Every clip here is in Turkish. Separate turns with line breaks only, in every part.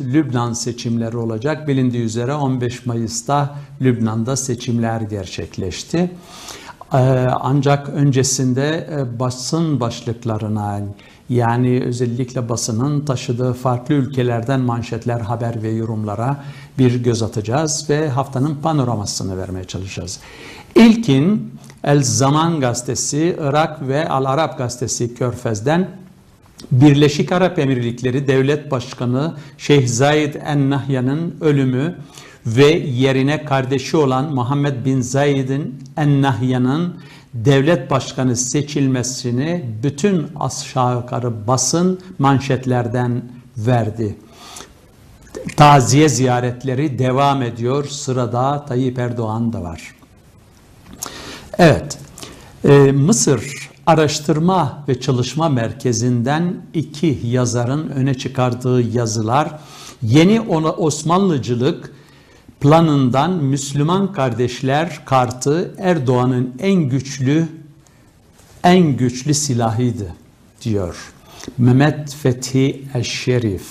Lübnan seçimleri olacak. Bilindiği üzere 15 Mayıs'ta Lübnan'da seçimler gerçekleşti. Ee, Ancak öncesinde e, basın başlıklarına yani özellikle basının taşıdığı farklı ülkelerden manşetler, haber ve yorumlara bir göz atacağız ve haftanın panoramasını vermeye çalışacağız. İlkin El Zaman gazetesi, Irak ve Al Arab gazetesi Körfez'den Birleşik Arap Emirlikleri Devlet Başkanı Şeyh Zayed En Nahyan'ın ölümü ve yerine kardeşi olan Muhammed bin Zayed'in En Nahyan'ın devlet başkanı seçilmesini bütün aşağı yukarı basın manşetlerden verdi. Taziye ziyaretleri devam ediyor. Sırada Tayyip Erdoğan da var. Evet, e, Mısır Araştırma ve Çalışma Merkezi'nden iki yazarın öne çıkardığı yazılar yeni Osmanlıcılık planından Müslüman kardeşler kartı Erdoğan'ın en güçlü en güçlü silahıydı diyor. Mehmet Fethi Eşşerif.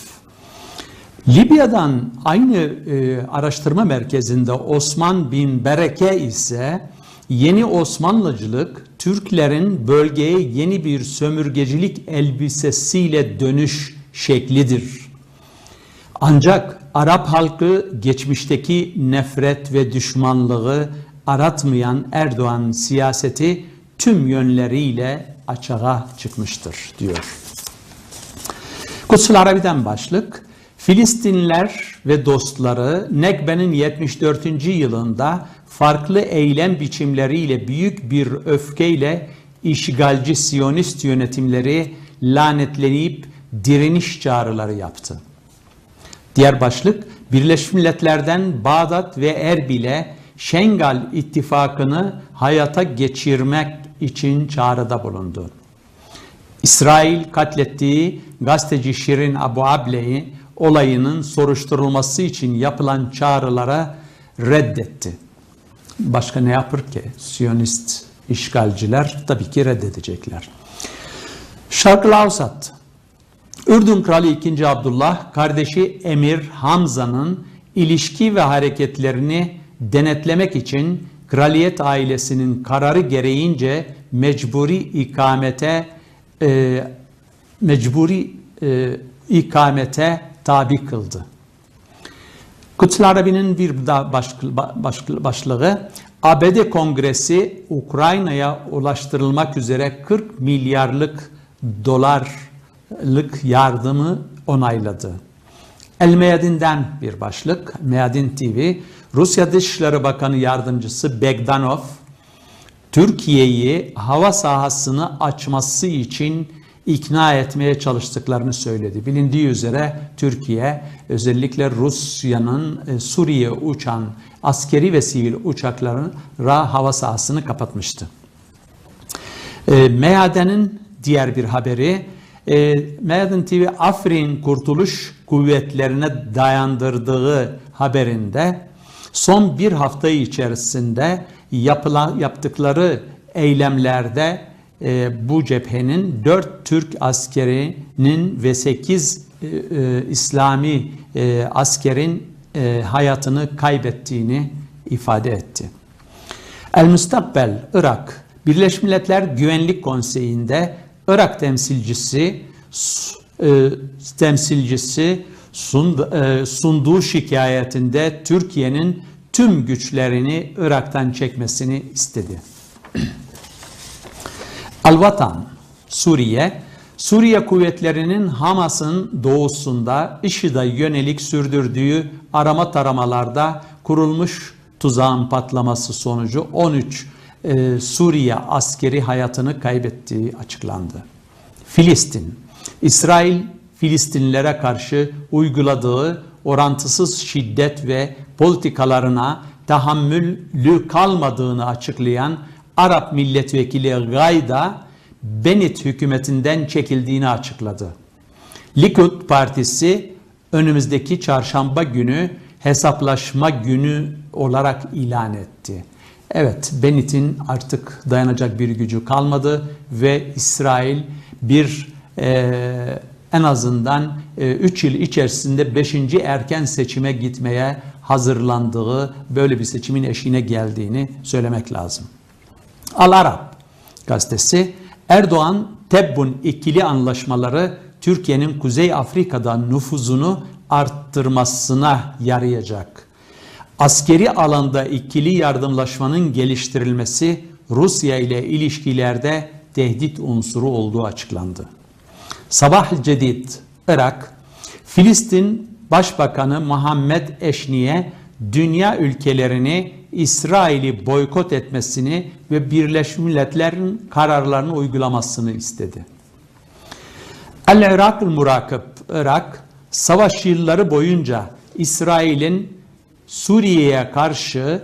Libya'dan aynı e, araştırma merkezinde Osman bin Bereke ise yeni Osmanlıcılık Türklerin bölgeye yeni bir sömürgecilik elbisesiyle dönüş şeklidir. Ancak Arap halkı geçmişteki nefret ve düşmanlığı aratmayan Erdoğan siyaseti tüm yönleriyle açığa çıkmıştır diyor. Kutsal Arabi'den başlık Filistinler ve dostları Nekbe'nin 74. yılında farklı eylem biçimleriyle büyük bir öfkeyle işgalci Siyonist yönetimleri lanetlenip direniş çağrıları yaptı. Diğer başlık Birleşmiş Milletler'den Bağdat ve Erbil'e Şengal ittifakını hayata geçirmek için çağrıda bulundu. İsrail katlettiği gazeteci Şirin Abu Able'yi olayının soruşturulması için yapılan çağrılara reddetti. Başka ne yapır ki? Siyonist işgalciler tabii ki reddedecekler. Şarkı Avsat Ürdün Kralı 2. Abdullah, kardeşi Emir Hamza'nın ilişki ve hareketlerini denetlemek için kraliyet ailesinin kararı gereğince mecburi ikamete e, mecburi e, ikamete tabi kıldı. Kutsal Arabi'nin bir başlığı ABD Kongresi Ukrayna'ya ulaştırılmak üzere 40 milyarlık dolarlık yardımı onayladı. El Meyadin'den bir başlık, Meyadin TV, Rusya Dışişleri Bakanı Yardımcısı Begdanov, Türkiye'yi hava sahasını açması için ikna etmeye çalıştıklarını söyledi. Bilindiği üzere Türkiye özellikle Rusya'nın e, Suriye uçan askeri ve sivil uçakların hava sahasını kapatmıştı. E, Meyaden'in diğer bir haberi e, Meyaden TV Afrin Kurtuluş Kuvvetlerine dayandırdığı haberinde son bir hafta içerisinde yapılan yaptıkları eylemlerde e, bu cephenin 4 Türk askerinin ve 8 e, e, İslami e, askerin e, hayatını kaybettiğini ifade etti. El Müstakbel Irak Birleşmiş Milletler Güvenlik Konseyi'nde Irak temsilcisi e, temsilcisi sund, e, sunduğu şikayetinde Türkiye'nin tüm güçlerini Irak'tan çekmesini istedi. Al-Vatan, Suriye, Suriye kuvvetlerinin Hamas'ın doğusunda IŞİD'e yönelik sürdürdüğü arama taramalarda kurulmuş tuzağın patlaması sonucu 13 e, Suriye askeri hayatını kaybettiği açıklandı. Filistin, İsrail Filistinlilere karşı uyguladığı orantısız şiddet ve politikalarına tahammülü kalmadığını açıklayan Arap milletvekili Gayda Bennett hükümetinden çekildiğini açıkladı. Likud Partisi önümüzdeki çarşamba günü hesaplaşma günü olarak ilan etti. Evet, Bennett'in artık dayanacak bir gücü kalmadı ve İsrail bir e, en azından 3 yıl içerisinde 5. erken seçime gitmeye hazırlandığı, böyle bir seçimin eşiğine geldiğini söylemek lazım. Al Arap gazetesi Erdoğan Tebbun ikili anlaşmaları Türkiye'nin Kuzey Afrika'da nüfuzunu arttırmasına yarayacak. Askeri alanda ikili yardımlaşmanın geliştirilmesi Rusya ile ilişkilerde tehdit unsuru olduğu açıklandı. Sabah Cedid, Irak, Filistin Başbakanı Muhammed Eşni'ye dünya ülkelerini İsrail'i boykot etmesini ve Birleşmiş Milletler'in kararlarını uygulamasını istedi. El-Irak Murakip, Irak, savaş yılları boyunca İsrail'in Suriye'ye karşı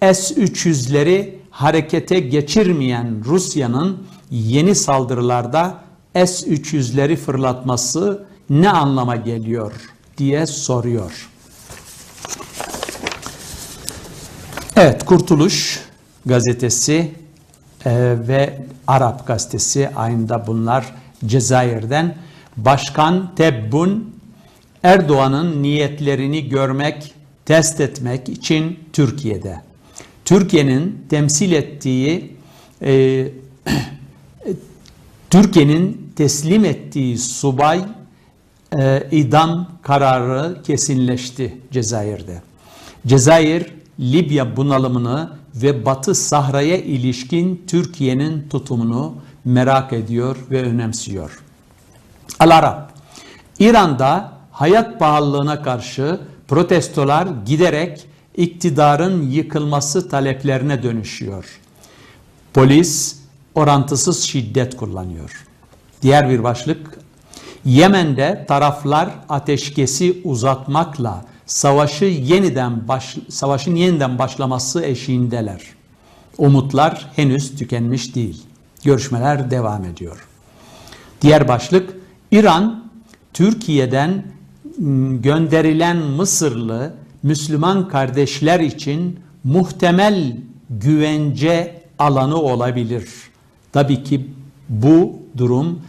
S-300'leri harekete geçirmeyen Rusya'nın yeni saldırılarda S-300'leri fırlatması ne anlama geliyor diye soruyor. Evet, Kurtuluş gazetesi e, ve Arap gazetesi aynı bunlar Cezayir'den. Başkan Tebbun Erdoğan'ın niyetlerini görmek, test etmek için Türkiye'de. Türkiye'nin temsil ettiği e, Türkiye'nin teslim ettiği subay e, idam kararı kesinleşti Cezayir'de. Cezayir, Libya bunalımını ve Batı Sahra'ya ilişkin Türkiye'nin tutumunu merak ediyor ve önemsiyor. Al-Arap, İran'da hayat pahalılığına karşı protestolar giderek iktidarın yıkılması taleplerine dönüşüyor. Polis orantısız şiddet kullanıyor. Diğer bir başlık Yemen'de taraflar ateşkesi uzatmakla savaşı yeniden baş, savaşın yeniden başlaması eşiğindeler. Umutlar henüz tükenmiş değil. Görüşmeler devam ediyor. Diğer başlık İran Türkiye'den gönderilen Mısırlı Müslüman kardeşler için muhtemel güvence alanı olabilir. Tabii ki bu durum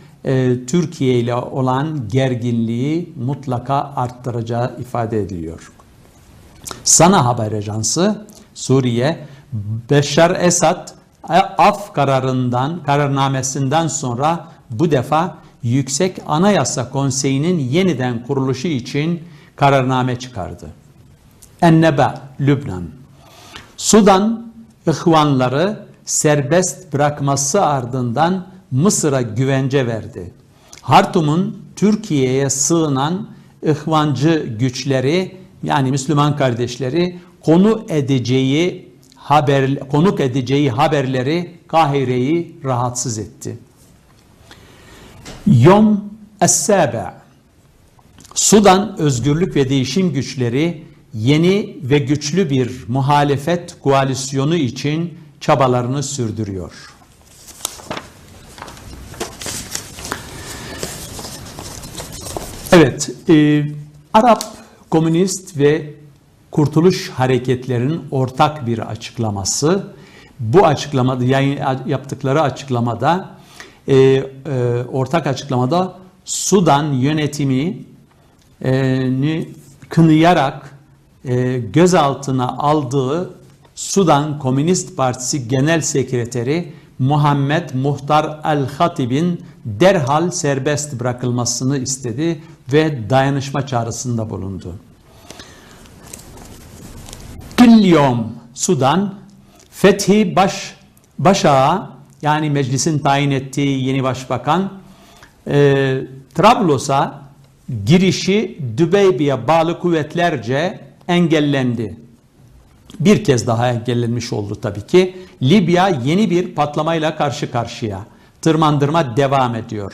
Türkiye ile olan gerginliği mutlaka arttıracağı ifade ediliyor. Sana Haber Ajansı Suriye Beşar Esad af kararından, kararnamesinden sonra bu defa Yüksek Anayasa Konseyi'nin yeniden kuruluşu için kararname çıkardı. Ennebe, Lübnan. Sudan ihvanları serbest bırakması ardından Mısır'a güvence verdi. Hartum'un Türkiye'ye sığınan ihvancı güçleri yani Müslüman kardeşleri konu edeceği haber konuk edeceği haberleri Kahire'yi rahatsız etti. Yom Es-Sabe Sudan Özgürlük ve Değişim Güçleri yeni ve güçlü bir muhalefet koalisyonu için çabalarını sürdürüyor. Evet, e, Arap komünist ve kurtuluş hareketlerinin ortak bir açıklaması. Bu açıklamada yayın yaptıkları açıklamada e, e, ortak açıklamada Sudan yönetimi e, kınayarak e, gözaltına aldığı Sudan Komünist Partisi Genel Sekreteri Muhammed Muhtar El-Hatib'in derhal serbest bırakılmasını istedi ve dayanışma çağrısında bulundu. Kilyom Sudan Fethi Baş Başağa yani meclisin tayin ettiği yeni başbakan e, Trablus'a girişi Dübeybi'ye bağlı kuvvetlerce engellendi. Bir kez daha engellenmiş oldu tabii ki. Libya yeni bir patlamayla karşı karşıya. Tırmandırma devam ediyor.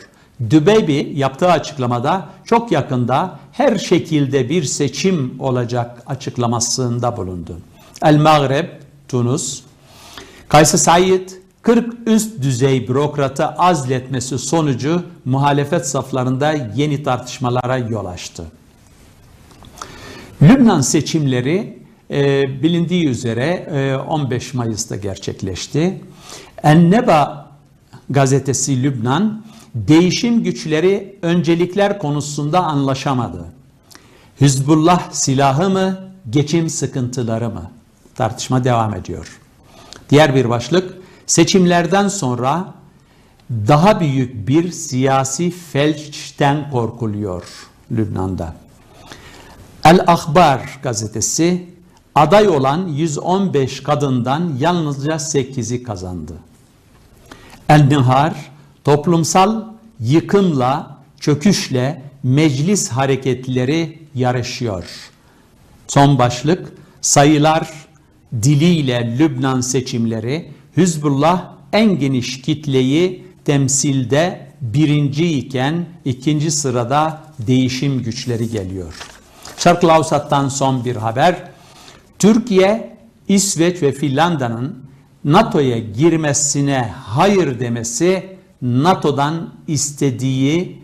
Dübeybi yaptığı açıklamada çok yakında her şekilde bir seçim olacak açıklamasında bulundu. El Maghreb, Tunus, Kaysı Said 40 üst düzey bürokratı azletmesi sonucu muhalefet saflarında yeni tartışmalara yol açtı. Lübnan seçimleri e, bilindiği üzere e, 15 Mayıs'ta gerçekleşti. Enneba gazetesi Lübnan
değişim güçleri öncelikler konusunda anlaşamadı. Hizbullah silahı mı, geçim sıkıntıları mı? Tartışma devam ediyor. Diğer bir başlık, seçimlerden sonra daha büyük bir siyasi felçten korkuluyor Lübnan'da. El Ahbar gazetesi aday olan 115 kadından yalnızca 8'i kazandı. El Nihar toplumsal yıkımla, çöküşle meclis hareketleri yarışıyor. Son başlık sayılar diliyle Lübnan seçimleri Hizbullah en geniş kitleyi temsilde birinci iken ikinci sırada değişim güçleri geliyor. Şark Lausat'tan son bir haber. Türkiye, İsveç ve Finlandiya'nın NATO'ya girmesine hayır demesi NATO'dan istediği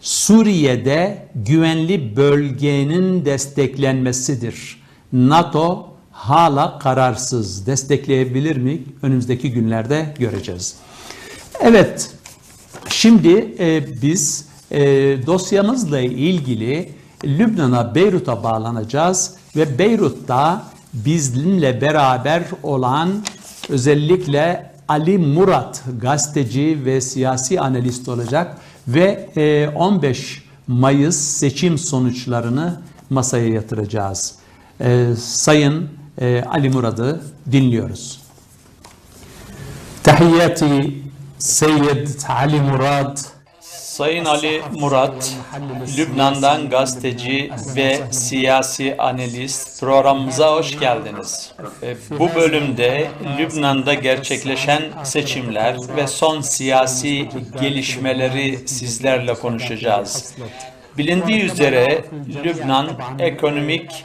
Suriye'de güvenli bölgenin desteklenmesidir. NATO hala kararsız. Destekleyebilir mi? Önümüzdeki günlerde göreceğiz. Evet, şimdi e, biz e, dosyamızla ilgili Lübnan'a, Beyrut'a bağlanacağız ve Beyrut'ta bizimle beraber olan özellikle Ali Murat gazeteci ve siyasi analist olacak ve e, 15 Mayıs seçim sonuçlarını masaya yatıracağız. E, sayın e, Ali Murat'ı dinliyoruz.
Tahiyyati Seyyid Ali Murat
Sayın Ali Murat, Lübnan'dan gazeteci ve siyasi analist programımıza hoş geldiniz. E, Bu bölümde Lübnan'da gerçekleşen seçimler ve son siyasi gelişmeleri sizlerle konuşacağız. Bilindiği üzere Lübnan ekonomik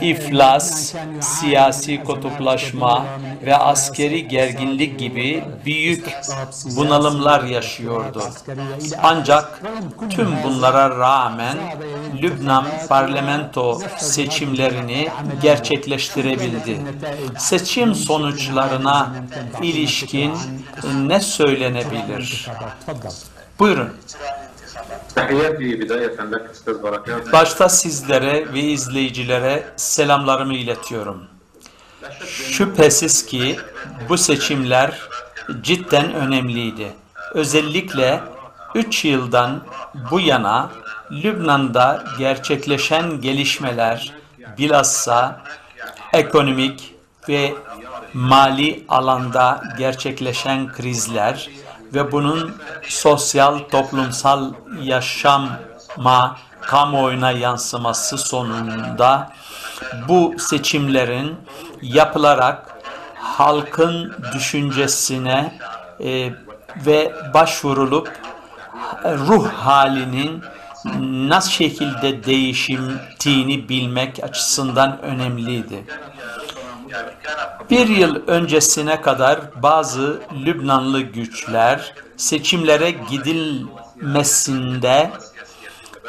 iflas, siyasi kutuplaşma ve askeri gerginlik gibi büyük bunalımlar yaşıyordu. Ancak tüm bunlara rağmen Lübnan parlamento seçimlerini gerçekleştirebildi. Seçim sonuçlarına ilişkin ne söylenebilir? Buyurun. Başta sizlere ve izleyicilere selamlarımı iletiyorum. Şüphesiz ki bu seçimler cidden önemliydi. Özellikle 3 yıldan bu yana Lübnan'da gerçekleşen gelişmeler bilhassa ekonomik ve mali alanda gerçekleşen krizler ve bunun sosyal toplumsal yaşama kamuoyuna yansıması sonunda bu seçimlerin yapılarak halkın düşüncesine e, ve başvurulup ruh halinin nasıl şekilde değiştiğini bilmek açısından önemliydi. Bir yıl öncesine kadar bazı Lübnanlı güçler seçimlere gidilmesinde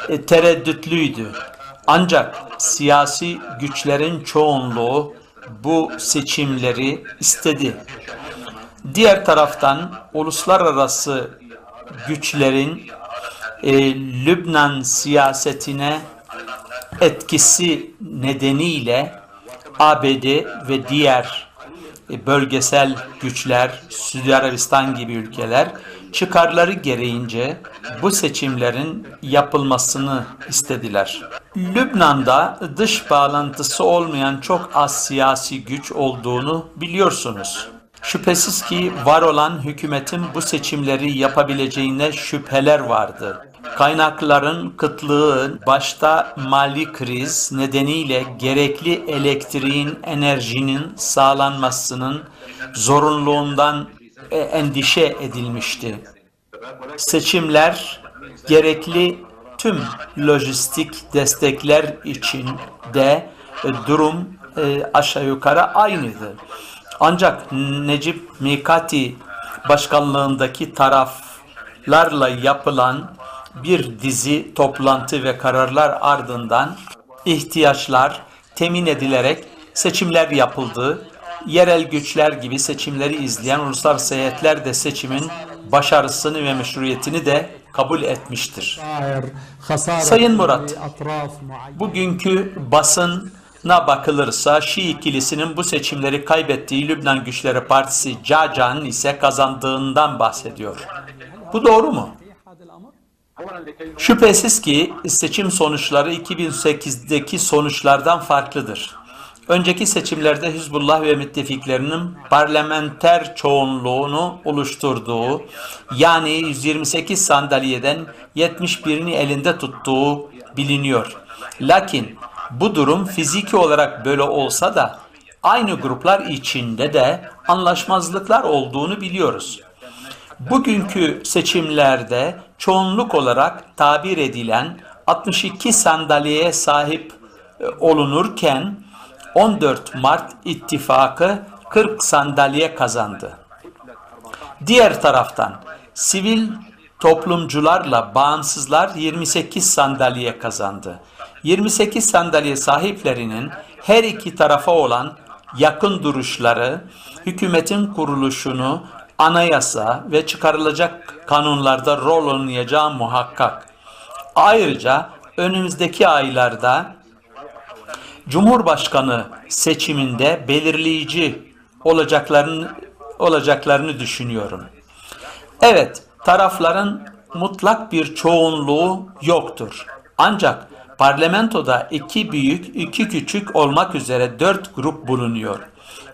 e, tereddütlüydü. Ancak siyasi güçlerin çoğunluğu bu seçimleri istedi. Diğer taraftan uluslararası güçlerin e, Lübnan siyasetine etkisi nedeniyle ABD ve diğer e, bölgesel güçler, Suudi Arabistan gibi ülkeler çıkarları gereğince bu seçimlerin yapılmasını istediler. Lübnan'da dış bağlantısı olmayan çok az siyasi güç olduğunu biliyorsunuz. Şüphesiz ki var olan hükümetin bu seçimleri yapabileceğine şüpheler vardı. Kaynakların kıtlığı, başta mali kriz nedeniyle gerekli elektriğin, enerjinin sağlanmasının zorunluluğundan e, endişe edilmişti. Seçimler gerekli tüm lojistik destekler için de durum e, aşağı yukarı aynıydı. Ancak Necip Mikati başkanlığındaki taraflarla yapılan bir dizi toplantı ve kararlar ardından ihtiyaçlar temin edilerek seçimler yapıldı. Yerel güçler gibi seçimleri izleyen uluslararası heyetler de seçimin başarısını ve meşruiyetini de kabul etmiştir. Sayın Murat, bugünkü basın Basına bakılırsa Şii ikilisinin bu seçimleri kaybettiği Lübnan Güçleri Partisi Caca'nın ise kazandığından bahsediyor. Bu doğru mu? Şüphesiz ki seçim sonuçları 2008'deki sonuçlardan farklıdır. Önceki seçimlerde Hizbullah ve müttefiklerinin parlamenter çoğunluğunu oluşturduğu, yani 128 sandalyeden 71'ini elinde tuttuğu biliniyor. Lakin bu durum fiziki olarak böyle olsa da aynı gruplar içinde de anlaşmazlıklar olduğunu biliyoruz. Bugünkü seçimlerde çoğunluk olarak tabir edilen 62 sandalyeye sahip e, olunurken 14 Mart ittifakı 40 sandalye kazandı. Diğer taraftan sivil toplumcularla bağımsızlar 28 sandalye kazandı. 28 sandalye sahiplerinin her iki tarafa olan yakın duruşları hükümetin kuruluşunu anayasa ve çıkarılacak kanunlarda rol oynayacağı muhakkak. Ayrıca önümüzdeki aylarda Cumhurbaşkanı seçiminde belirleyici olacaklarını olacaklarını düşünüyorum. Evet, tarafların mutlak bir çoğunluğu yoktur. Ancak parlamentoda iki büyük, iki küçük olmak üzere dört grup bulunuyor.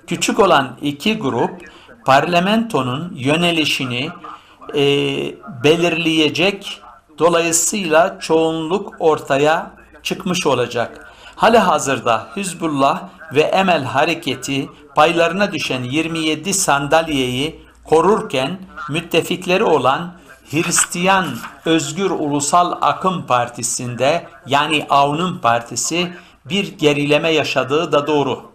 Küçük olan iki grup parlamentonun yönelişini e, belirleyecek. Dolayısıyla çoğunluk ortaya çıkmış olacak. Hali hazırda Hizbullah ve Emel hareketi paylarına düşen 27 sandalyeyi korurken müttefikleri olan Hristiyan Özgür Ulusal Akım Partisi'nde yani AU'nun partisi bir gerileme yaşadığı da doğru.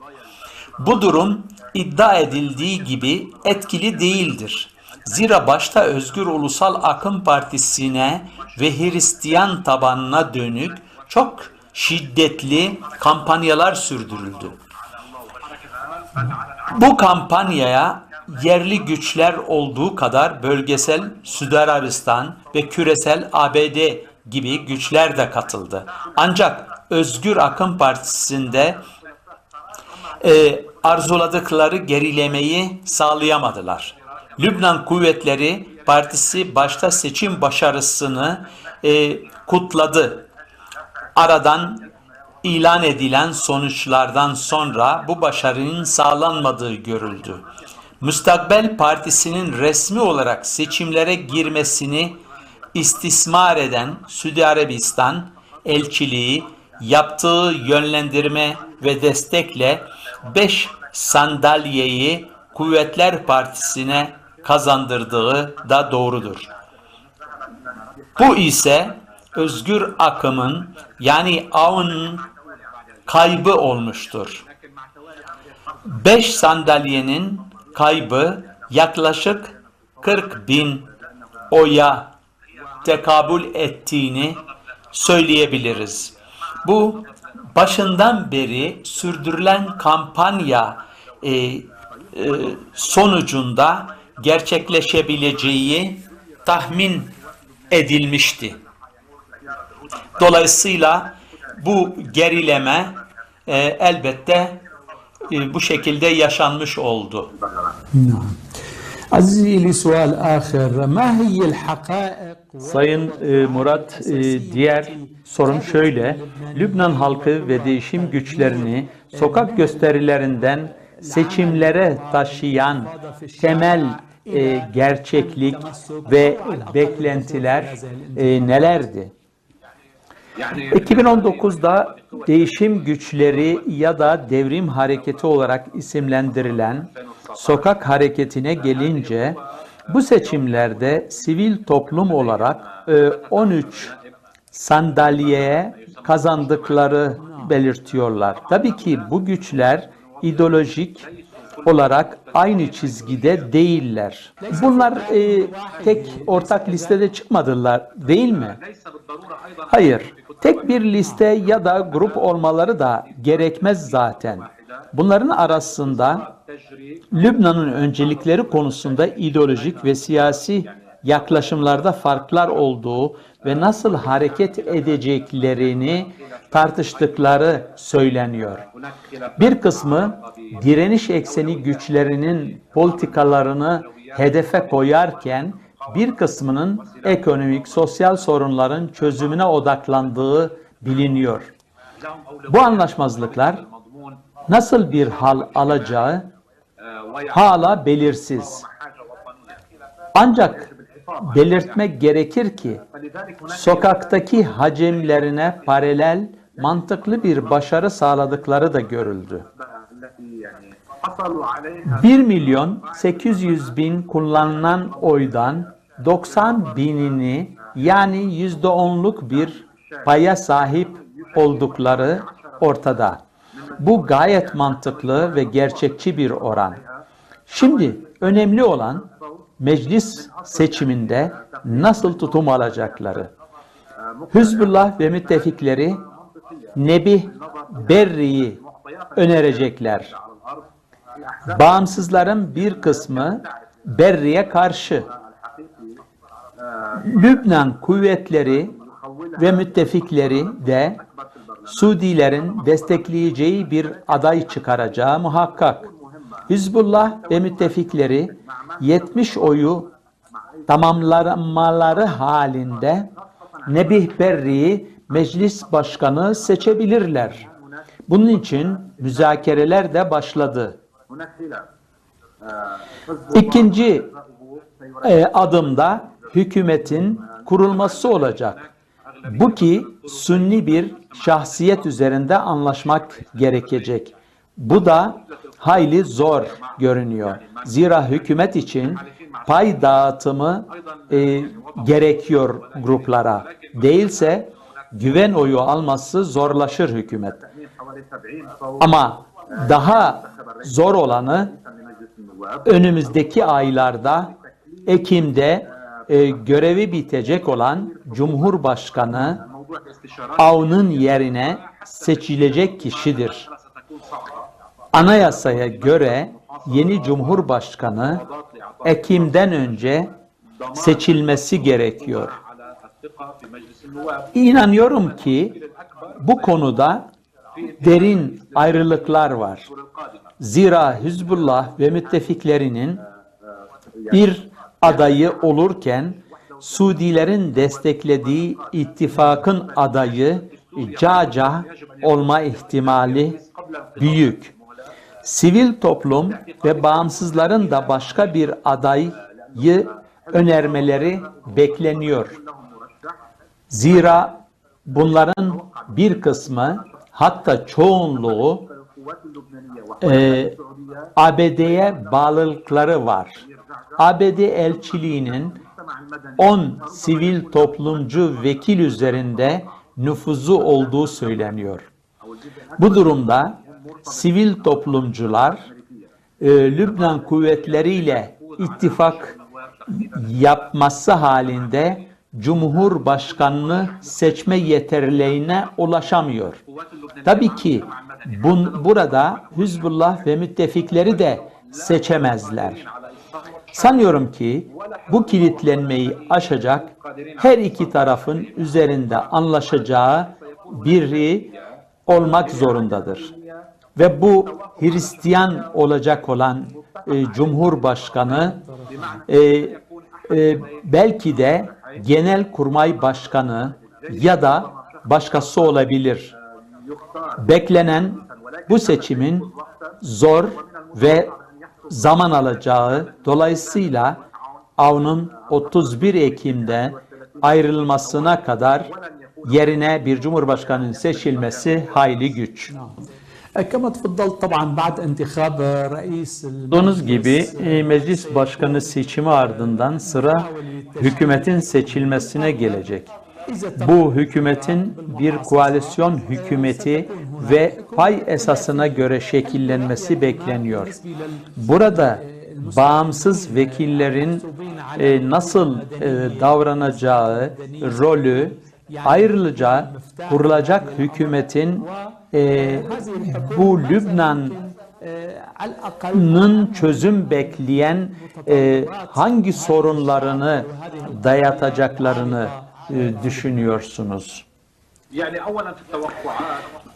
Bu durum iddia edildiği gibi etkili değildir. Zira başta Özgür Ulusal Akım Partisi'ne ve Hristiyan tabanına dönük çok şiddetli kampanyalar sürdürüldü. Bu kampanyaya yerli güçler olduğu kadar bölgesel Suudi Arabistan ve küresel ABD gibi güçler de katıldı. Ancak Özgür Akım Partisi'nde e, arzuladıkları gerilemeyi sağlayamadılar. Lübnan Kuvvetleri Partisi başta seçim başarısını e, kutladı. Aradan ilan edilen sonuçlardan sonra bu başarının sağlanmadığı görüldü. Müstakbel Partisi'nin resmi olarak seçimlere girmesini istismar eden Suudi Arabistan elçiliği yaptığı yönlendirme ve destekle 5 sandalyeyi Kuvvetler Partisi'ne kazandırdığı da doğrudur. Bu ise özgür akımın yani AU'nun kaybı olmuştur. 5 sandalyenin kaybı yaklaşık 40 bin oya tekabül ettiğini söyleyebiliriz. Bu başından beri sürdürülen kampanya e, e, sonucunda gerçekleşebileceği tahmin edilmişti. Dolayısıyla bu gerileme e, elbette e, bu şekilde yaşanmış oldu.
Sayın e, Murat, e, diğer sorun şöyle. Lübnan halkı ve değişim güçlerini sokak gösterilerinden seçimlere taşıyan temel gerçeklik ve beklentiler nelerdi? 2019'da değişim güçleri ya da devrim hareketi olarak isimlendirilen sokak hareketine gelince bu seçimlerde sivil toplum olarak e, 13 sandalyeye kazandıkları belirtiyorlar. Tabii ki bu güçler ideolojik olarak aynı çizgide değiller. Bunlar e, tek ortak listede çıkmadılar değil mi? Hayır. Tek bir liste ya da grup olmaları da gerekmez zaten. Bunların arasında Lübnan'ın öncelikleri konusunda ideolojik ve siyasi
yaklaşımlarda farklar olduğu ve nasıl hareket edeceklerini tartıştıkları söyleniyor. Bir kısmı direniş ekseni güçlerinin politikalarını hedefe koyarken bir kısmının ekonomik, sosyal sorunların çözümüne odaklandığı biliniyor. Bu anlaşmazlıklar nasıl bir hal alacağı hala belirsiz. Ancak belirtmek gerekir ki sokaktaki hacimlerine paralel mantıklı bir başarı sağladıkları da görüldü. 1 milyon 800 bin kullanılan oydan 90 binini yani %10'luk bir paya sahip oldukları ortada. Bu gayet mantıklı ve gerçekçi bir oran. Şimdi önemli olan meclis seçiminde nasıl tutum alacakları. Hizbullah ve müttefikleri Nebih Berri'yi önerecekler. Bağımsızların bir kısmı Berri'ye karşı. Lübnan kuvvetleri ve müttefikleri de Suudilerin destekleyeceği bir aday çıkaracağı muhakkak. Hizbullah ve müttefikleri 70 oyu tamamlamaları halinde Nebih Berri'yi meclis başkanı seçebilirler. Bunun için müzakereler de başladı. İkinci e, adımda hükümetin kurulması olacak. Bu ki sünni bir şahsiyet üzerinde anlaşmak gerekecek. Bu da hayli zor görünüyor. Zira hükümet için pay dağıtımı e, gerekiyor gruplara. Değilse güven oyu alması zorlaşır hükümet. Ama daha zor olanı önümüzdeki aylarda Ekim'de e, görevi bitecek olan Cumhurbaşkanı Avn'ın yerine seçilecek kişidir. Anayasaya göre yeni Cumhurbaşkanı Ekim'den önce seçilmesi gerekiyor. İnanıyorum ki bu konuda derin ayrılıklar var. Zira Hizbullah ve müttefiklerinin bir adayı olurken Suudilerin desteklediği ittifakın adayı Caca olma ihtimali büyük. Sivil toplum ve bağımsızların da başka bir adayı önermeleri bekleniyor. Zira bunların bir kısmı hatta çoğunluğu e, ABD'ye bağlılıkları var. ABD elçiliğinin 10 sivil toplumcu vekil üzerinde nüfuzu olduğu söyleniyor. Bu durumda sivil toplumcular e, Lübnan kuvvetleriyle ittifak yapması halinde Cumhurbaşkanını seçme yeterliğine ulaşamıyor. Tabii ki bun, burada Hizbullah ve müttefikleri de seçemezler. Sanıyorum ki bu kilitlenmeyi aşacak her iki tarafın üzerinde anlaşacağı biri olmak zorundadır. Ve bu Hristiyan olacak olan e, Cumhurbaşkanı e, e, belki de Genel Kurmay Başkanı ya da başkası olabilir. Beklenen bu seçimin zor ve zaman alacağı dolayısıyla Avn'un 31 Ekim'de ayrılmasına kadar yerine bir cumhurbaşkanının seçilmesi hayli güç. Gördüğünüz gibi meclis başkanı seçimi ardından sıra hükümetin seçilmesine gelecek. Bu hükümetin bir koalisyon hükümeti ve pay esasına göre şekillenmesi bekleniyor. Burada bağımsız vekillerin e, nasıl e, davranacağı rolü ayrıca kurulacak hükümetin ee, e, bu Lübnan'ın çözüm bekleyen e, hangi sorunlarını dayatacaklarını e, düşünüyorsunuz?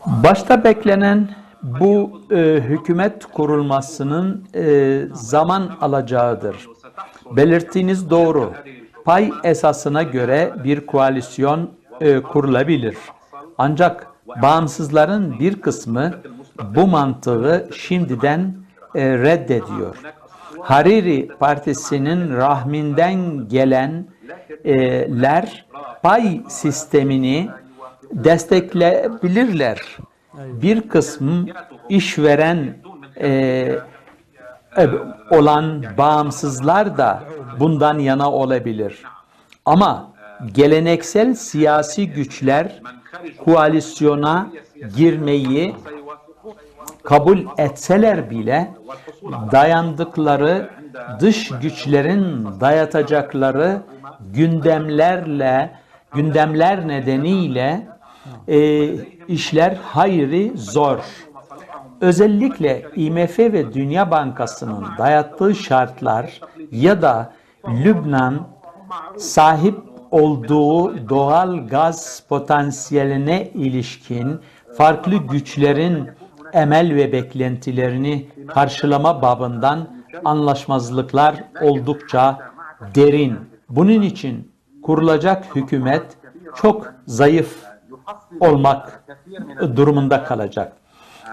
Başta beklenen bu e, hükümet kurulmasının e, zaman alacağıdır. Belirttiğiniz doğru. Pay esasına göre bir koalisyon e, kurulabilir. Ancak bağımsızların bir kısmı bu mantığı şimdiden e, reddediyor. Hariri Partisi'nin rahminden gelenler pay sistemini destekleyebilirler. Bir kısmı işveren e, e, olan bağımsızlar da bundan yana olabilir. Ama geleneksel siyasi güçler koalisyona girmeyi kabul etseler bile dayandıkları dış güçlerin dayatacakları gündemlerle gündemler nedeniyle e, işler hayri zor. Özellikle IMF ve Dünya Bankası'nın dayattığı şartlar ya da Lübnan sahip olduğu doğal gaz potansiyeline ilişkin farklı güçlerin emel ve beklentilerini karşılama babından anlaşmazlıklar oldukça derin. Bunun için kurulacak hükümet çok zayıf olmak durumunda kalacak.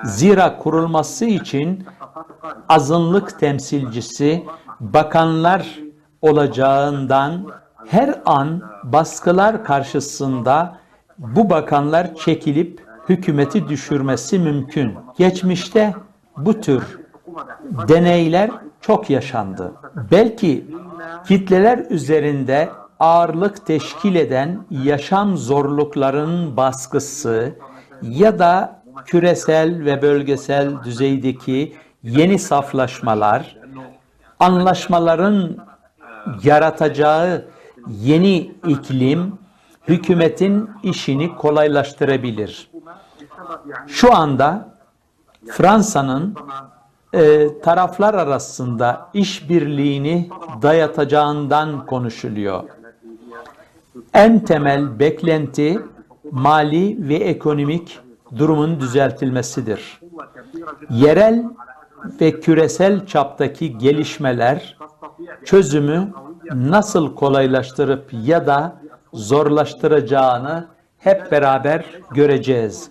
Zira kurulması için azınlık temsilcisi bakanlar olacağından her an baskılar karşısında bu bakanlar çekilip hükümeti düşürmesi mümkün. Geçmişte bu tür deneyler çok yaşandı. Belki kitleler üzerinde ağırlık teşkil eden yaşam zorluklarının baskısı ya da küresel ve bölgesel düzeydeki yeni saflaşmalar, anlaşmaların yaratacağı yeni iklim hükümetin işini kolaylaştırabilir. Şu anda Fransa'nın e, taraflar arasında işbirliğini dayatacağından konuşuluyor. En temel beklenti mali ve ekonomik durumun düzeltilmesidir. Yerel ve küresel çaptaki gelişmeler çözümü nasıl kolaylaştırıp ya da zorlaştıracağını hep beraber göreceğiz.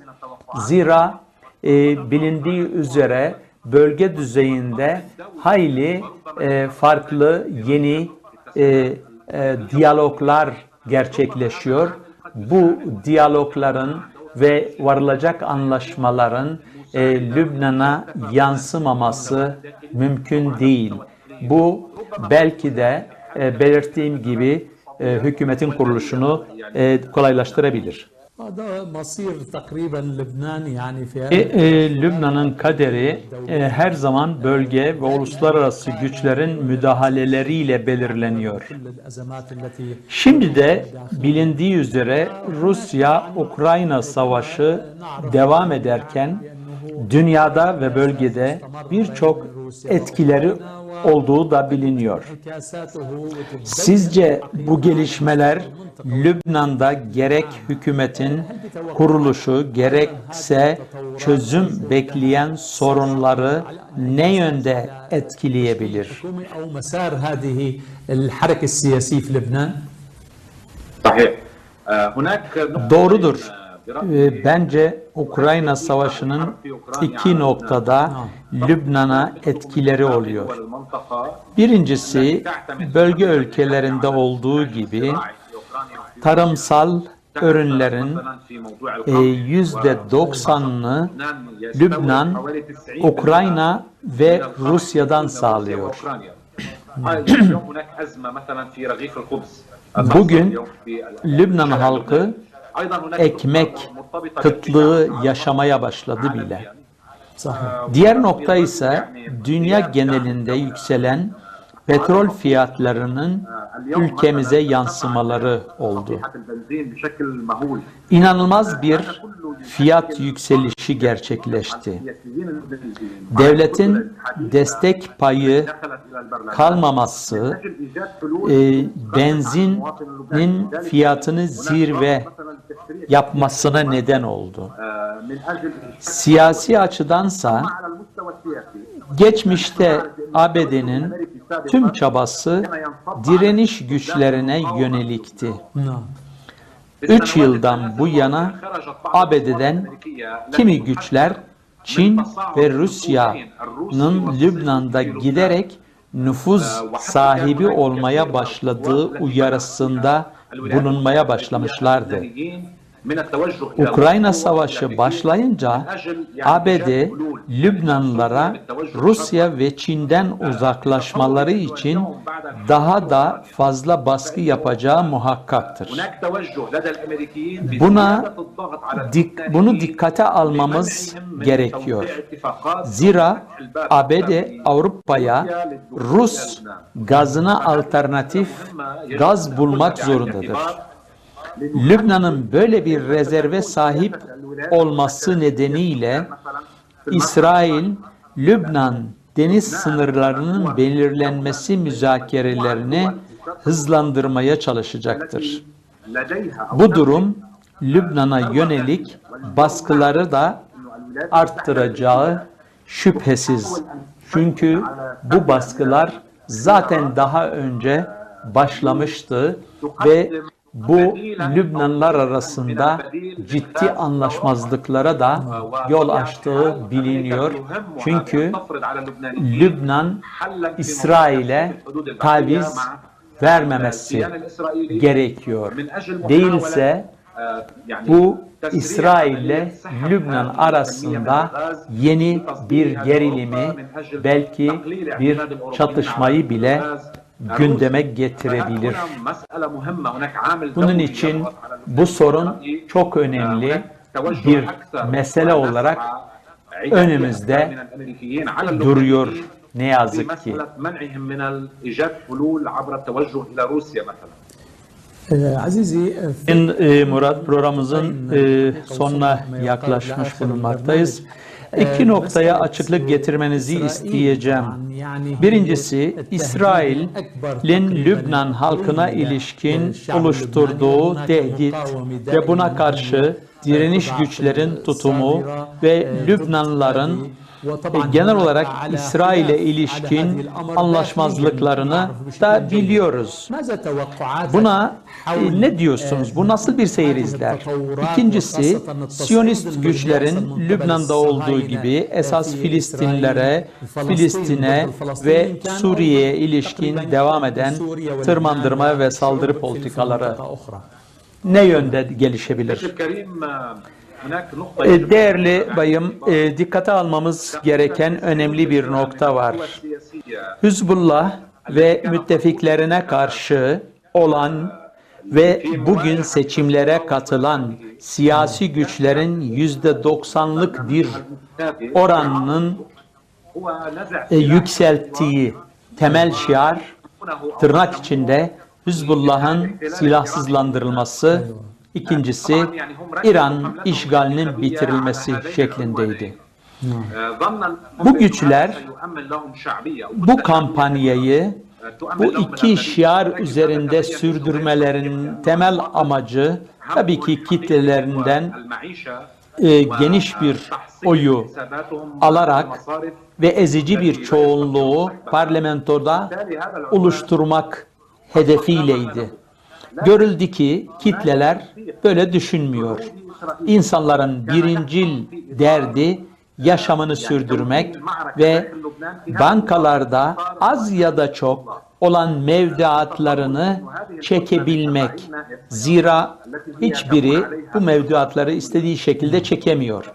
Zira e, bilindiği üzere bölge düzeyinde hayli e, farklı yeni e, e, diyaloglar gerçekleşiyor. Bu diyalogların ve varılacak anlaşmaların e, Lübnan'a yansımaması mümkün değil. Bu belki de e, belirttiğim gibi e, hükümetin kuruluşunu e, kolaylaştırabilir. E, e, Lübnan'ın kaderi e, her zaman bölge ve uluslararası güçlerin müdahaleleriyle belirleniyor. Şimdi de bilindiği üzere Rusya-Ukrayna savaşı devam ederken dünyada ve bölgede birçok etkileri olduğu da biliniyor. Sizce bu gelişmeler Lübnan'da gerek hükümetin kuruluşu gerekse çözüm bekleyen sorunları ne yönde etkileyebilir?
E,
Doğrudur. Ee, bence Ukrayna Savaşı'nın iki noktada Lübnan'a etkileri oluyor. Birincisi bölge ülkelerinde olduğu gibi tarımsal ürünlerin e, yüzde doksanını Lübnan, Ukrayna ve Rusya'dan sağlıyor. Bugün Lübnan halkı ekmek kıtlığı yaşamaya başladı bile. Diğer nokta ee, ise dünya genelinde yükselen petrol fiyatlarının ülkemize yansımaları oldu. İnanılmaz bir fiyat yükselişi gerçekleşti. Devletin destek payı kalmaması e, benzinin fiyatını zirve yapmasına neden oldu. Siyasi açıdansa geçmişte ABD'nin tüm çabası direniş güçlerine yönelikti. Üç yıldan bu yana ABD'den kimi güçler Çin ve Rusya'nın Lübnan'da giderek nüfuz sahibi olmaya başladığı uyarısında bulunmaya başlamışlardı. Ukrayna Savaşı başlayınca ABD Lübnanlılara Rusya ve Çin'den uzaklaşmaları için daha da fazla baskı yapacağı muhakkaktır. Buna dik, bunu dikkate almamız gerekiyor. Zira ABD Avrupa'ya Rus gazına alternatif gaz bulmak zorundadır. Lübnan'ın böyle bir rezerve sahip olması nedeniyle İsrail, Lübnan deniz sınırlarının belirlenmesi müzakerelerini hızlandırmaya çalışacaktır. Bu durum Lübnan'a yönelik baskıları da arttıracağı şüphesiz. Çünkü bu baskılar zaten daha önce başlamıştı ve bu Lübnanlar arasında ciddi anlaşmazlıklara da yol açtığı biliniyor. Çünkü Lübnan İsrail'e taviz vermemesi gerekiyor. Değilse bu İsrail ile Lübnan arasında yeni bir gerilimi belki bir çatışmayı bile gündeme getirebilir. Bunun için bu sorun çok önemli bir mesele olarak önümüzde duruyor ne yazık ki. Azizi, e, Murat programımızın e, sonuna yaklaşmış bulunmaktayız. İki noktaya açıklık getirmenizi isteyeceğim. Birincisi İsrail'in Lübnan halkına ilişkin oluşturduğu tehdit ve buna karşı direniş güçlerin tutumu ve e, genel olarak İsrail'e ilişkin anlaşmazlıklarını da biliyoruz. Buna e, ne diyorsunuz? Bu nasıl bir seyir izler? İkincisi, Siyonist güçlerin Lübnan'da olduğu gibi esas Filistinlere, Filistin'e ve Suriye'ye ilişkin devam eden tırmandırma ve saldırı politikaları ne yönde gelişebilir? E, değerli bayım, e, dikkate almamız gereken önemli bir nokta var. Hüzbullah ve müttefiklerine karşı olan ve bugün seçimlere katılan siyasi güçlerin yüzde doksanlık bir oranının e, yükselttiği temel şiar tırnak içinde Hizbullah'ın silahsızlandırılması ikincisi İran işgalinin bitirilmesi şeklindeydi. Bu güçler Bu kampanyayı bu iki şiar üzerinde sürdürmelerin temel amacı tabii ki kitlelerinden e, geniş bir oyu alarak ve ezici bir çoğunluğu parlamentoda oluşturmak hedefiyleydi. Görüldü ki kitleler böyle düşünmüyor. İnsanların birincil derdi yaşamını sürdürmek ve bankalarda az ya da çok olan mevduatlarını çekebilmek. Zira hiçbiri bu mevduatları istediği şekilde çekemiyor.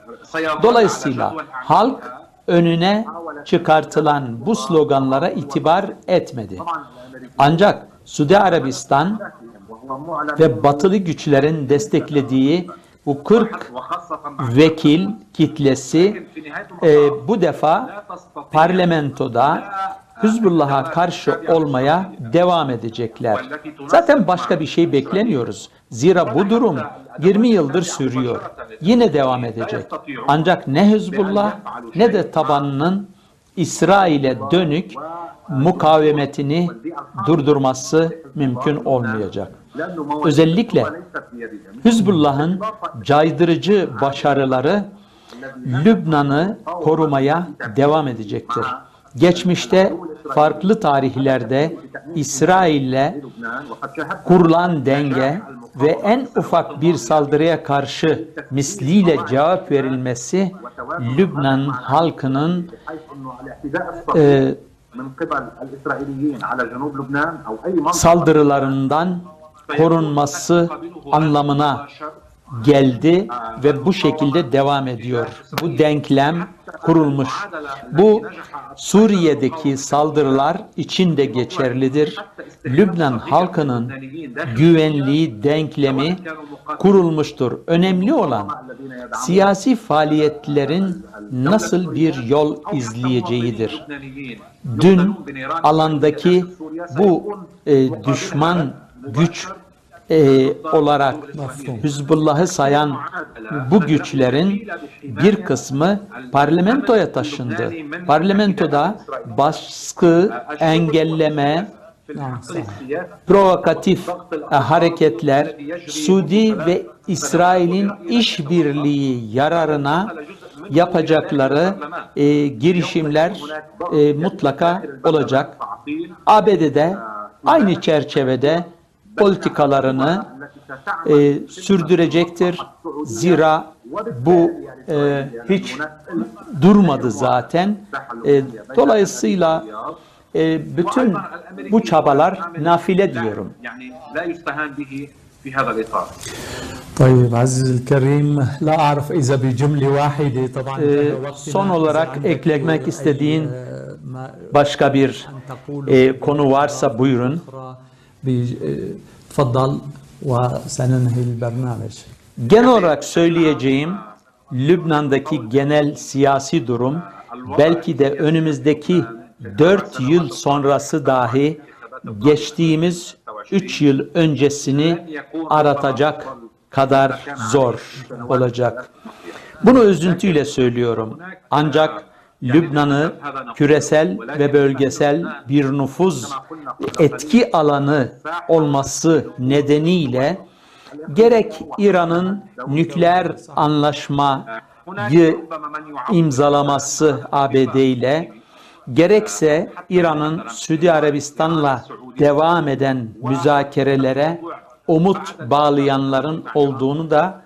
Dolayısıyla halk önüne çıkartılan bu sloganlara itibar etmedi. Ancak Suudi Arabistan ve batılı güçlerin desteklediği bu 40 vekil kitlesi e, bu defa parlamentoda
Hizbullah'a karşı olmaya devam edecekler. Zaten başka bir şey beklemiyoruz. Zira bu durum 20 yıldır sürüyor. Yine devam edecek. Ancak ne Hizbullah ne de tabanının İsrail'e dönük mukavemetini durdurması mümkün olmayacak özellikle Hizbullah'ın caydırıcı başarıları Lübnan'ı korumaya devam edecektir. Geçmişte farklı tarihlerde İsrail'le kurulan denge ve en ufak bir saldırıya karşı misliyle cevap verilmesi Lübnan halkının e, saldırılarından korunması anlamına geldi ve bu şekilde devam ediyor. Bu denklem kurulmuş. Bu Suriye'deki saldırılar için de geçerlidir. Lübnan halkının güvenliği denklemi kurulmuştur. Önemli olan siyasi faaliyetlerin nasıl bir yol izleyeceğidir. Dün alandaki bu e, düşman güç e, olarak Hizbullah'ı sayan bu güçlerin bir kısmı parlamentoya taşındı. Parlamentoda baskı, engelleme, provokatif hareketler Suudi ve İsrail'in işbirliği yararına yapacakları e, girişimler e, mutlaka olacak. ABD'de aynı çerçevede politikalarını e, sürdürecektir. Zira bu e, hiç durmadı zaten. E, dolayısıyla e, bütün bu çabalar nafile diyorum.
يعني لا يستهان به في هذا الاطار
طيب عزيزي الكريم لا أعرف إذا بجملة واحدة طبعا
Ee, son olarak eklemek istediğin başka bir e, konu varsa buyurun.
Tfaddal e, ve senenhil.
Genel olarak söyleyeceğim Lübnan'daki genel siyasi durum belki de önümüzdeki 4 yıl sonrası dahi geçtiğimiz 3 yıl öncesini aratacak kadar zor olacak. Bunu üzüntüyle söylüyorum. Ancak Lübnan'ı küresel ve bölgesel bir nüfuz etki alanı olması nedeniyle gerek İran'ın nükleer anlaşmayı imzalaması ABD ile gerekse İran'ın Suudi Arabistan'la devam eden müzakerelere umut bağlayanların olduğunu da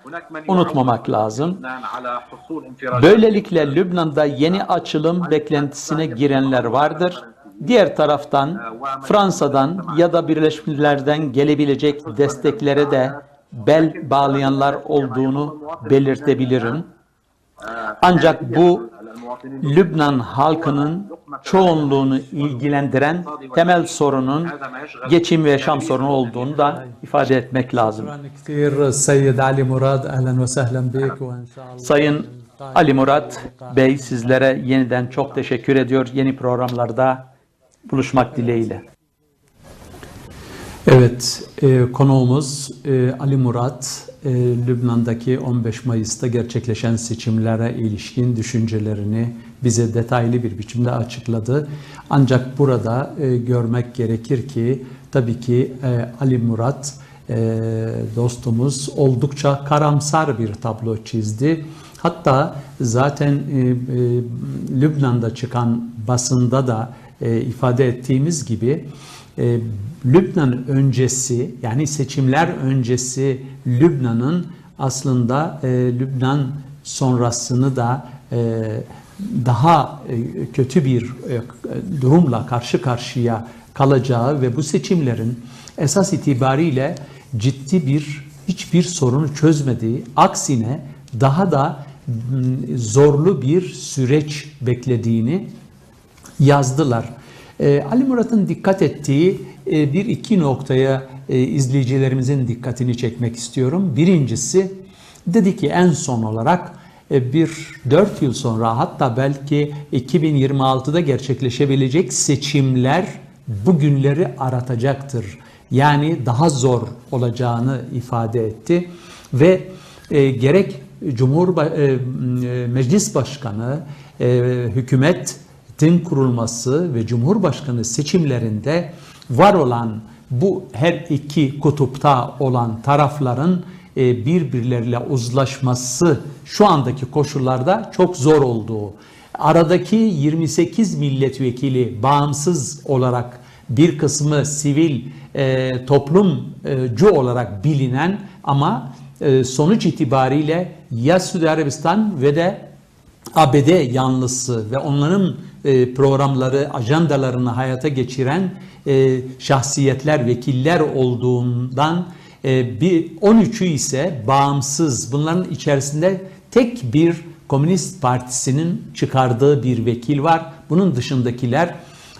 unutmamak lazım. Böylelikle Lübnan'da yeni açılım beklentisine girenler vardır. Diğer taraftan Fransa'dan ya da Birleşmiş Milletler'den gelebilecek desteklere de bel bağlayanlar olduğunu belirtebilirim. Ancak bu Lübnan halkının çoğunluğunu ilgilendiren temel sorunun geçim ve yaşam sorunu olduğunu da ifade etmek lazım. Sayın Ali Murat Bey sizlere yeniden çok teşekkür ediyor. Yeni programlarda buluşmak dileğiyle.
Evet, e, konuğumuz e, Ali Murat, e, Lübnan'daki 15 Mayıs'ta gerçekleşen seçimlere ilişkin düşüncelerini bize detaylı bir biçimde açıkladı. Ancak burada e, görmek gerekir ki tabii ki e, Ali Murat e, dostumuz oldukça karamsar bir tablo çizdi. Hatta zaten e, e, Lübnan'da çıkan basında da e, ifade ettiğimiz gibi e, Lübnan öncesi yani seçimler öncesi Lübnan'ın aslında e, Lübnan sonrasını da e, daha e, kötü bir e, durumla karşı karşıya kalacağı ve bu seçimlerin esas itibariyle ciddi bir hiçbir sorunu çözmediği aksine daha da zorlu bir süreç beklediğini yazdılar. Ee, Ali Murat'ın dikkat ettiği e, bir iki noktaya e, izleyicilerimizin dikkatini çekmek istiyorum. Birincisi dedi ki en son olarak e, bir 4 yıl sonra hatta belki 2026'da gerçekleşebilecek seçimler bu günleri aratacaktır. Yani daha zor olacağını ifade etti ve e, gerek Cumhur e, e, Meclis Başkanı, e, hükümetin kurulması ve Cumhurbaşkanı seçimlerinde var olan bu her iki kutupta olan tarafların e, birbirleriyle uzlaşması şu andaki koşullarda çok zor olduğu, aradaki 28 milletvekili bağımsız olarak bir kısmı sivil e, toplumcu olarak bilinen ama e, sonuç itibariyle ya Suudi Arabistan ve de ABD yanlısı ve onların e, programları, ajandalarını hayata geçiren e, şahsiyetler, vekiller olduğundan e, bir 13'ü ise bağımsız. Bunların içerisinde tek bir Komünist Partisi'nin çıkardığı bir vekil var. Bunun dışındakiler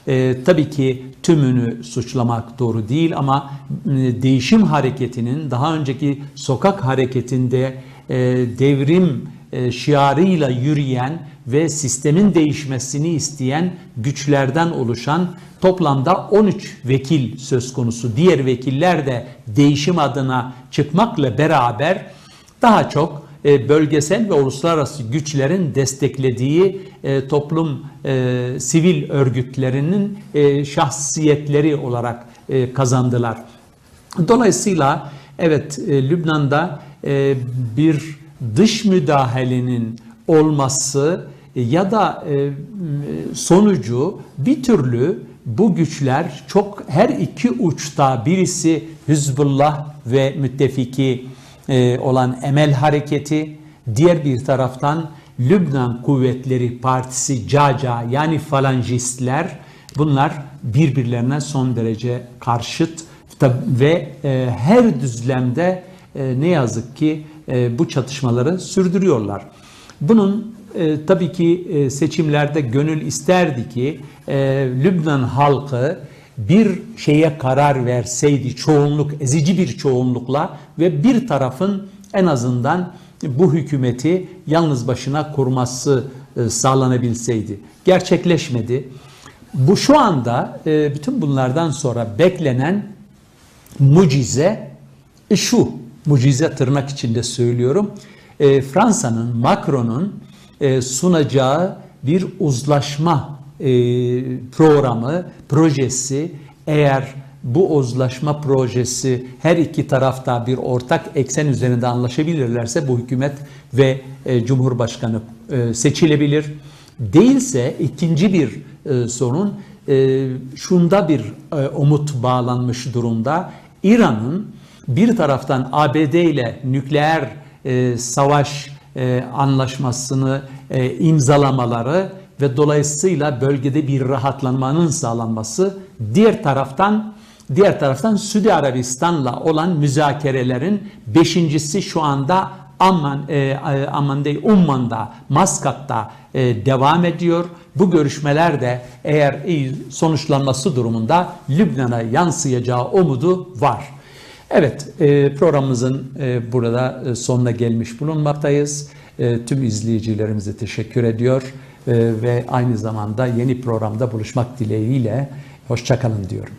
e, tabii ki tümünü suçlamak doğru değil ama e, değişim hareketinin daha önceki sokak hareketinde e, devrim e, şiarıyla yürüyen ve sistemin değişmesini isteyen güçlerden oluşan toplamda 13 vekil söz konusu. Diğer vekiller de değişim adına çıkmakla beraber daha çok e, bölgesel ve uluslararası güçlerin desteklediği e, toplum e, sivil örgütlerinin şahsiyetleri olarak kazandılar. Dolayısıyla evet Lübnan'da bir dış müdahalenin olması ya da e, sonucu bir türlü bu güçler çok her iki uçta birisi Hizbullah ve müttefiki e, olan Emel Hareketi, diğer bir taraftan Lübnan Kuvvetleri Partisi CACA yani falancistler bunlar birbirlerine son derece karşıt ve e, her düzlemde e, ne yazık ki e, bu çatışmaları sürdürüyorlar. Bunun e, tabii ki e, seçimlerde gönül isterdi ki e, Lübnan halkı bir şeye karar verseydi çoğunluk, ezici bir çoğunlukla ve bir tarafın en azından bu hükümeti yalnız başına kurması e, sağlanabilseydi. Gerçekleşmedi. Bu şu anda e, bütün bunlardan sonra beklenen mucize e, şu, mucize tırnak içinde söylüyorum. Fransa'nın, Macron'un sunacağı bir uzlaşma programı, projesi eğer bu uzlaşma projesi her iki tarafta bir ortak eksen üzerinde anlaşabilirlerse bu hükümet ve e, Cumhurbaşkanı e, seçilebilir. Değilse ikinci bir e, sorun e, şunda bir e, umut bağlanmış durumda. İran'ın bir taraftan ABD ile nükleer e, savaş e, anlaşmasını e, imzalamaları ve dolayısıyla bölgede bir rahatlanmanın sağlanması diğer taraftan diğer taraftan Suudi Arabistan'la olan müzakerelerin beşincisi şu anda Amman, e, Amman değil Umman'da, Maskat'ta e, devam ediyor. Bu görüşmeler de eğer iyi sonuçlanması durumunda Lübnan'a yansıyacağı umudu var. Evet, e, programımızın e, burada e, sonuna gelmiş bulunmaktayız. Tüm izleyicilerimize teşekkür ediyor ve aynı zamanda yeni programda buluşmak dileğiyle hoşçakalın diyorum.